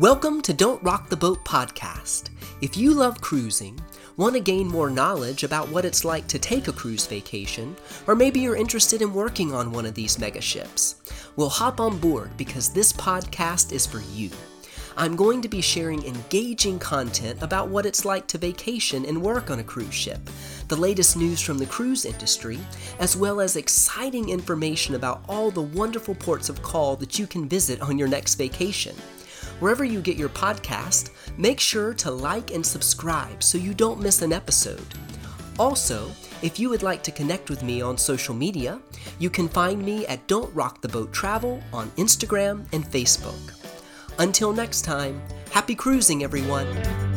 Welcome to Don't Rock the Boat podcast. If you love cruising, want to gain more knowledge about what it's like to take a cruise vacation, or maybe you're interested in working on one of these mega ships, well, hop on board because this podcast is for you. I'm going to be sharing engaging content about what it's like to vacation and work on a cruise ship, the latest news from the cruise industry, as well as exciting information about all the wonderful ports of call that you can visit on your next vacation. Wherever you get your podcast, make sure to like and subscribe so you don't miss an episode. Also, if you would like to connect with me on social media, you can find me at Don't Rock the Boat Travel on Instagram and Facebook. Until next time, happy cruising, everyone!